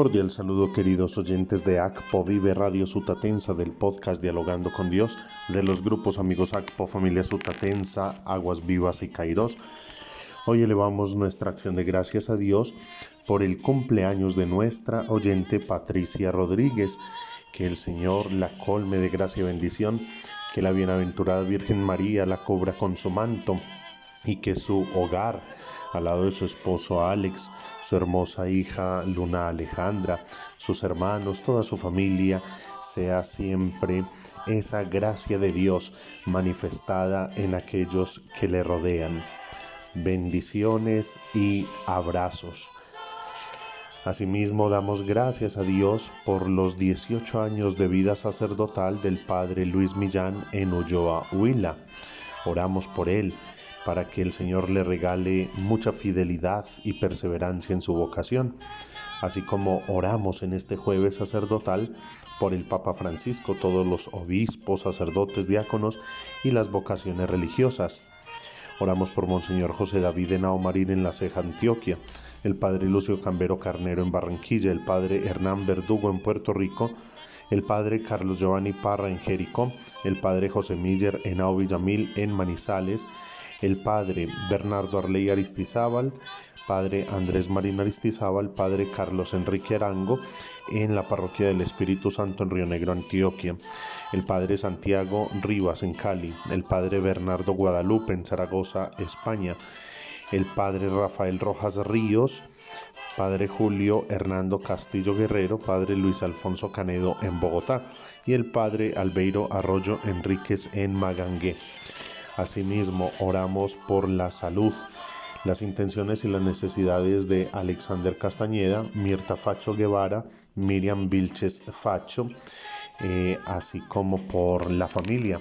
Cordial saludo queridos oyentes de ACPO Vive Radio Sutatensa del podcast Dialogando con Dios de los grupos amigos ACPO Familia Sutatensa, Aguas Vivas y Kairos. Hoy elevamos nuestra acción de gracias a Dios por el cumpleaños de nuestra oyente Patricia Rodríguez. Que el Señor la colme de gracia y bendición, que la bienaventurada Virgen María la cobra con su manto y que su hogar al lado de su esposo Alex, su hermosa hija Luna Alejandra, sus hermanos, toda su familia, sea siempre esa gracia de Dios manifestada en aquellos que le rodean. Bendiciones y abrazos. Asimismo, damos gracias a Dios por los 18 años de vida sacerdotal del Padre Luis Millán en Ulloa, Huila. Oramos por él para que el Señor le regale mucha fidelidad y perseverancia en su vocación, así como oramos en este jueves sacerdotal por el Papa Francisco, todos los obispos, sacerdotes, diáconos y las vocaciones religiosas. Oramos por Monseñor José David Henao Marín en la Ceja, Antioquia, el Padre Lucio Cambero Carnero en Barranquilla, el Padre Hernán Verdugo en Puerto Rico, el Padre Carlos Giovanni Parra en Jericó, el Padre José Miller en Villamil en Manizales, el padre Bernardo Arley Aristizábal, padre Andrés Marín Aristizábal, padre Carlos Enrique Arango en la parroquia del Espíritu Santo en Río Negro, Antioquia, el padre Santiago Rivas en Cali, el padre Bernardo Guadalupe en Zaragoza, España, el padre Rafael Rojas Ríos, Padre Julio Hernando Castillo Guerrero, Padre Luis Alfonso Canedo en Bogotá. Y el Padre Albeiro Arroyo Enríquez en Magangué. Asimismo, oramos por la salud, las intenciones y las necesidades de Alexander Castañeda, Mirta Facho Guevara, Miriam Vilches Facho, eh, así como por la familia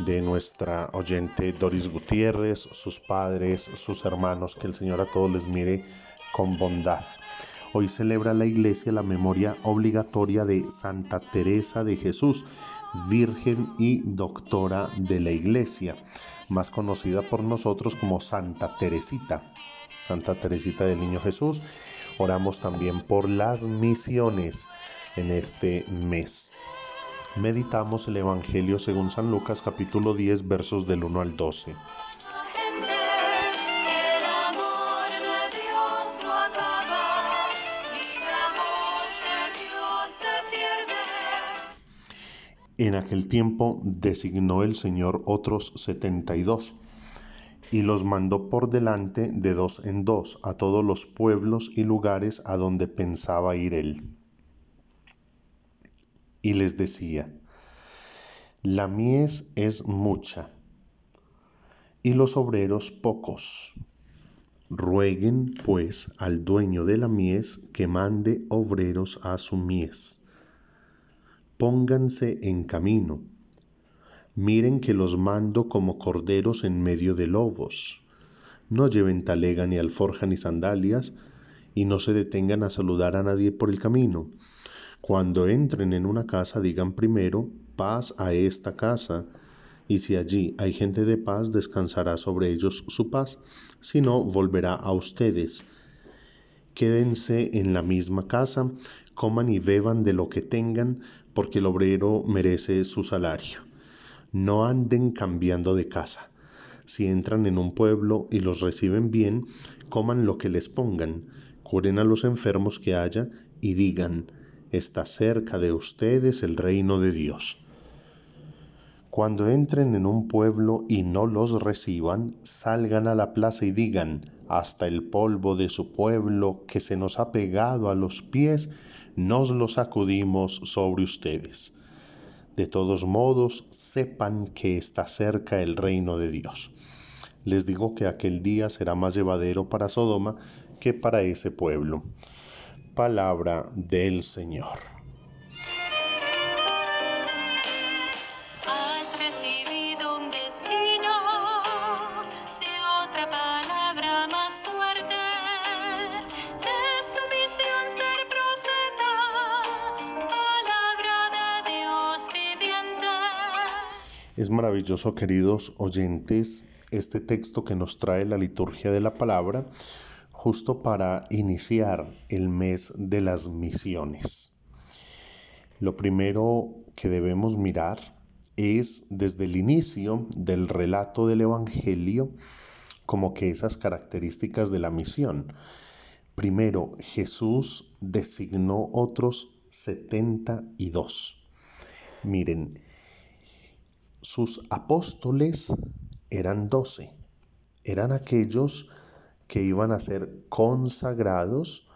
de nuestra oyente Doris Gutiérrez, sus padres, sus hermanos, que el Señor a todos les mire con bondad. Hoy celebra la iglesia la memoria obligatoria de Santa Teresa de Jesús, Virgen y Doctora de la Iglesia, más conocida por nosotros como Santa Teresita. Santa Teresita del Niño Jesús. Oramos también por las misiones en este mes. Meditamos el Evangelio según San Lucas capítulo 10 versos del 1 al 12. En aquel tiempo designó el Señor otros setenta y dos, y los mandó por delante de dos en dos a todos los pueblos y lugares a donde pensaba ir él. Y les decía, la mies es mucha, y los obreros pocos. Rueguen, pues, al dueño de la mies que mande obreros a su mies pónganse en camino. Miren que los mando como corderos en medio de lobos. No lleven talega ni alforja ni sandalias, y no se detengan a saludar a nadie por el camino. Cuando entren en una casa digan primero, paz a esta casa, y si allí hay gente de paz, descansará sobre ellos su paz, si no, volverá a ustedes. Quédense en la misma casa, coman y beban de lo que tengan, porque el obrero merece su salario. No anden cambiando de casa. Si entran en un pueblo y los reciben bien, coman lo que les pongan, curen a los enfermos que haya y digan, está cerca de ustedes el reino de Dios. Cuando entren en un pueblo y no los reciban, salgan a la plaza y digan, hasta el polvo de su pueblo que se nos ha pegado a los pies, nos lo sacudimos sobre ustedes. De todos modos, sepan que está cerca el reino de Dios. Les digo que aquel día será más llevadero para Sodoma que para ese pueblo. Palabra del Señor. Es maravilloso, queridos oyentes, este texto que nos trae la liturgia de la palabra, justo para iniciar el mes de las misiones. Lo primero que debemos mirar es desde el inicio del relato del Evangelio como que esas características de la misión. Primero, Jesús designó otros 72. Miren, sus apóstoles eran doce, eran aquellos que iban a ser consagrados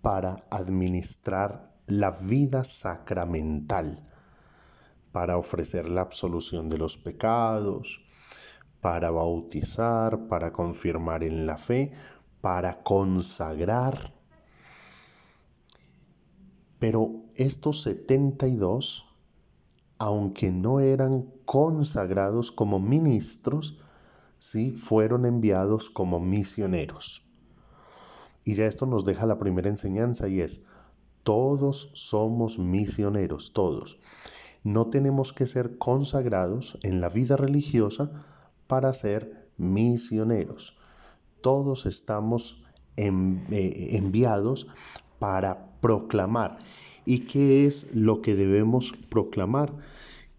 para administrar la vida sacramental, para ofrecer la absolución de los pecados, para bautizar, para confirmar en la fe, para consagrar. Pero estos 72, aunque no eran consagrados como ministros, sí fueron enviados como misioneros. Y ya esto nos deja la primera enseñanza y es, todos somos misioneros, todos. No tenemos que ser consagrados en la vida religiosa para ser misioneros. Todos estamos eh, enviados para proclamar. ¿Y qué es lo que debemos proclamar?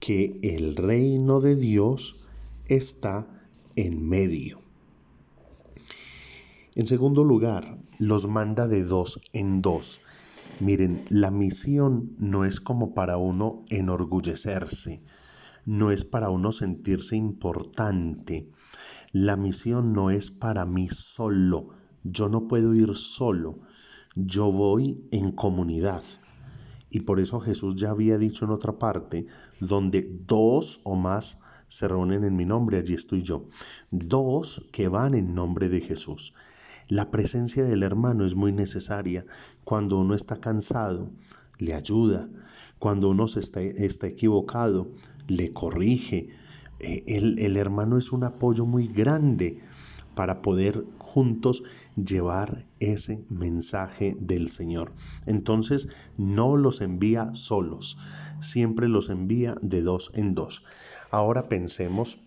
Que el reino de Dios está en medio. En segundo lugar, los manda de dos en dos. Miren, la misión no es como para uno enorgullecerse, no es para uno sentirse importante. La misión no es para mí solo. Yo no puedo ir solo. Yo voy en comunidad. Y por eso Jesús ya había dicho en otra parte, donde dos o más se reúnen en mi nombre, allí estoy yo. Dos que van en nombre de Jesús. La presencia del hermano es muy necesaria. Cuando uno está cansado, le ayuda. Cuando uno se está, está equivocado, le corrige. Eh, el, el hermano es un apoyo muy grande para poder juntos llevar ese mensaje del Señor. Entonces no los envía solos, siempre los envía de dos en dos. Ahora pensemos,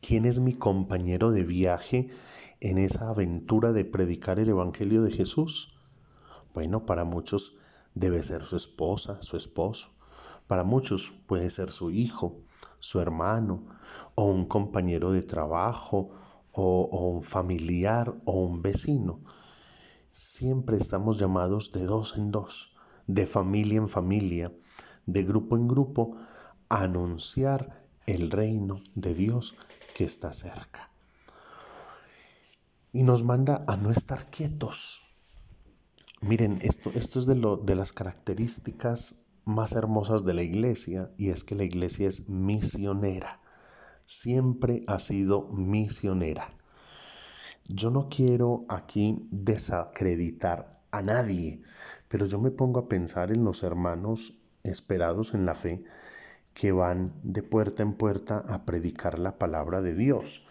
¿quién es mi compañero de viaje en esa aventura de predicar el Evangelio de Jesús? Bueno, para muchos debe ser su esposa, su esposo. Para muchos puede ser su hijo, su hermano, o un compañero de trabajo, o, un familiar, o un vecino. Siempre estamos llamados de dos en dos, de familia en familia, de grupo en grupo, a anunciar el reino de Dios que está cerca. Y nos manda a no estar quietos. Miren, esto, esto es de, lo, de las características más hermosas de la iglesia y es que la iglesia es misionera. Siempre ha sido misionera. Yo no quiero aquí desacreditar a nadie, pero yo me pongo a pensar en los hermanos esperados en la fe que van de puerta en puerta a predicar la palabra de Dios.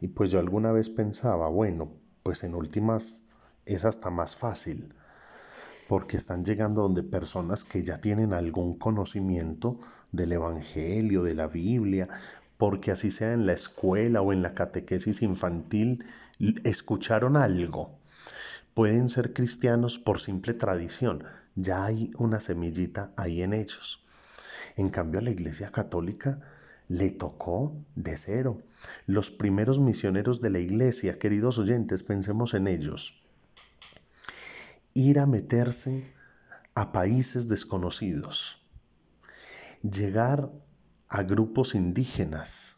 Y pues yo alguna vez pensaba, bueno, pues en últimas es hasta más fácil porque están llegando donde personas que ya tienen algún conocimiento del Evangelio, de la Biblia, porque así sea en la escuela o en la catequesis infantil, escucharon algo. Pueden ser cristianos por simple tradición, ya hay una semillita ahí en ellos. En cambio a la Iglesia Católica le tocó de cero. Los primeros misioneros de la Iglesia, queridos oyentes, pensemos en ellos ir a meterse a países desconocidos, llegar a grupos indígenas,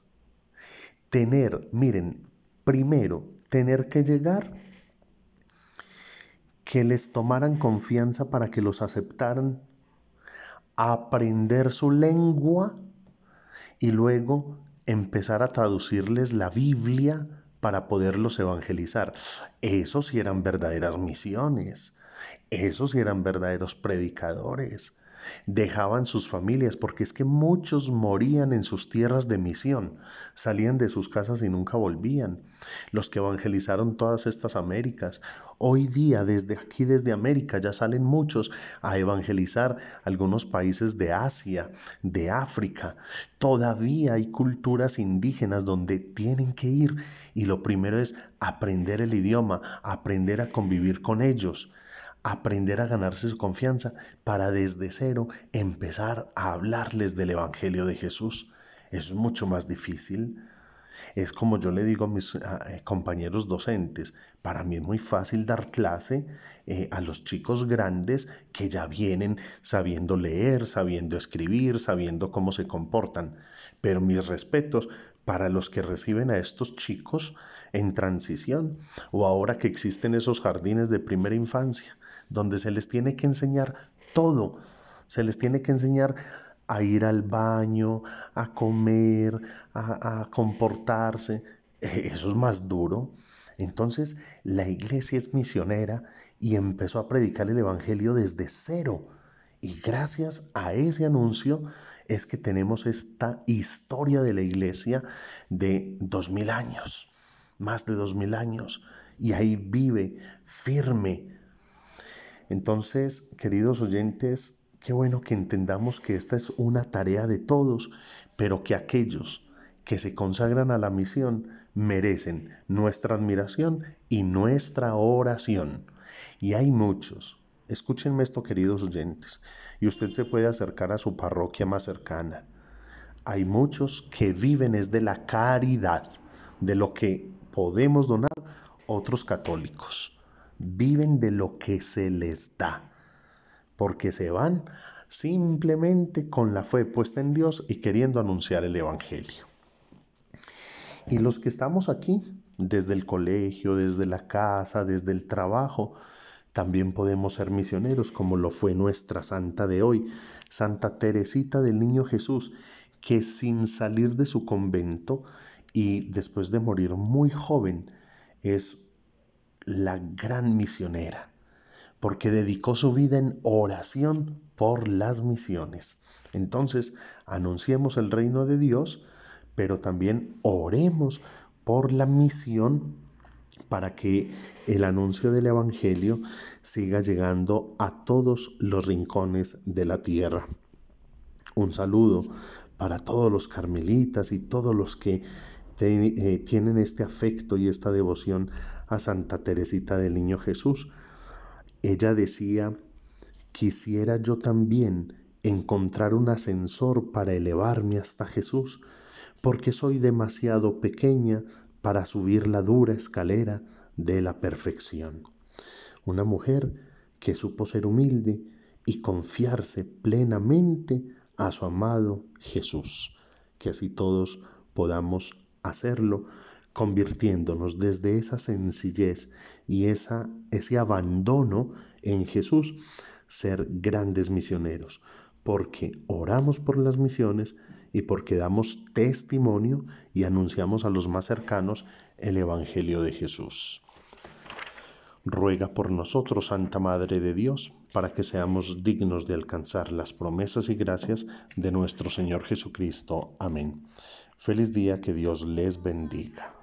tener, miren, primero, tener que llegar, que les tomaran confianza para que los aceptaran, aprender su lengua y luego empezar a traducirles la Biblia para poderlos evangelizar. Esos sí eran verdaderas misiones. Esos eran verdaderos predicadores. Dejaban sus familias, porque es que muchos morían en sus tierras de misión, salían de sus casas y nunca volvían. Los que evangelizaron todas estas Américas, hoy día desde aquí, desde América, ya salen muchos a evangelizar algunos países de Asia, de África. Todavía hay culturas indígenas donde tienen que ir y lo primero es aprender el idioma, aprender a convivir con ellos aprender a ganarse su confianza para desde cero empezar a hablarles del Evangelio de Jesús. es mucho más difícil. Es como yo le digo a mis eh, compañeros docentes, para mí es muy fácil dar clase eh, a los chicos grandes que ya vienen sabiendo leer, sabiendo escribir, sabiendo cómo se comportan. Pero mis respetos para los que reciben a estos chicos en transición o ahora que existen esos jardines de primera infancia donde se les tiene que enseñar todo, se les tiene que enseñar a ir al baño, a comer, a, comportarse. Eso es más duro. Entonces la iglesia es misionera y empezó a predicar el Evangelio desde cero. Y gracias a ese anuncio es que tenemos esta historia de la iglesia de dos mil años, más de dos mil años. Y ahí vive firme. Entonces, queridos oyentes, Qué bueno que entendamos que esta es una tarea de todos, pero que aquellos que se consagran a la misión merecen nuestra admiración y nuestra oración. Y hay muchos. Escúchenme esto, queridos oyentes, y usted se puede acercar a su parroquia más cercana. Hay muchos que viven es de la caridad, de lo que podemos donar otros católicos. Viven de lo que se les da porque se van simplemente con la fe puesta en Dios y queriendo anunciar el Evangelio. Y los que estamos aquí, desde el colegio, desde la casa, desde el trabajo, también podemos ser misioneros, como lo fue nuestra santa de hoy, Santa Teresita del Niño Jesús, que sin salir de su convento y después de morir muy joven, es la gran misionera porque dedicó su vida en oración por las misiones. Entonces, anunciemos el reino de Dios, pero también oremos por la misión para que el anuncio del Evangelio siga llegando a todos los rincones de la tierra. Un saludo para todos los carmelitas y todos los que eh, tienen este afecto y esta devoción a Santa Teresita del Niño Jesús. Ella decía, quisiera yo también encontrar un ascensor para elevarme hasta Jesús, porque soy demasiado pequeña para subir la dura escalera de la perfección. Una mujer que supo ser humilde y confiarse plenamente a su amado Jesús. Que así todos podamos hacerlo convirtiéndonos desde esa sencillez y esa, ese abandono en Jesús, ser grandes misioneros, porque oramos por las misiones y porque damos testimonio y anunciamos a los más cercanos el Evangelio de Jesús. Ruega por nosotros, Santa Madre de Dios, para que seamos dignos de alcanzar las promesas y gracias de nuestro Señor Jesucristo. Amén. Feliz día, que Dios les bendiga.